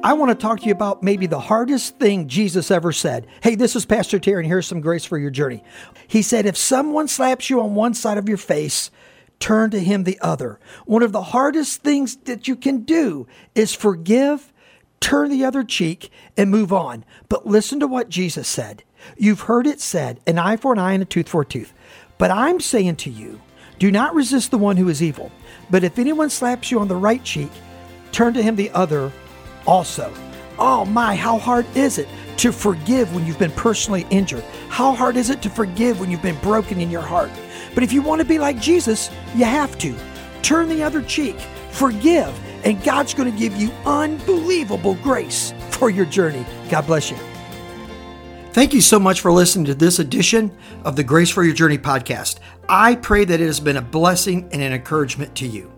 I want to talk to you about maybe the hardest thing Jesus ever said. Hey, this is Pastor Terry, and here's some grace for your journey. He said, If someone slaps you on one side of your face, turn to him the other. One of the hardest things that you can do is forgive, turn the other cheek, and move on. But listen to what Jesus said. You've heard it said, an eye for an eye and a tooth for a tooth. But I'm saying to you, do not resist the one who is evil. But if anyone slaps you on the right cheek, turn to him the other also. Oh my, how hard is it to forgive when you've been personally injured? How hard is it to forgive when you've been broken in your heart? But if you want to be like Jesus, you have to. Turn the other cheek, forgive, and God's going to give you unbelievable grace for your journey. God bless you. Thank you so much for listening to this edition of the Grace for Your Journey podcast. I pray that it has been a blessing and an encouragement to you.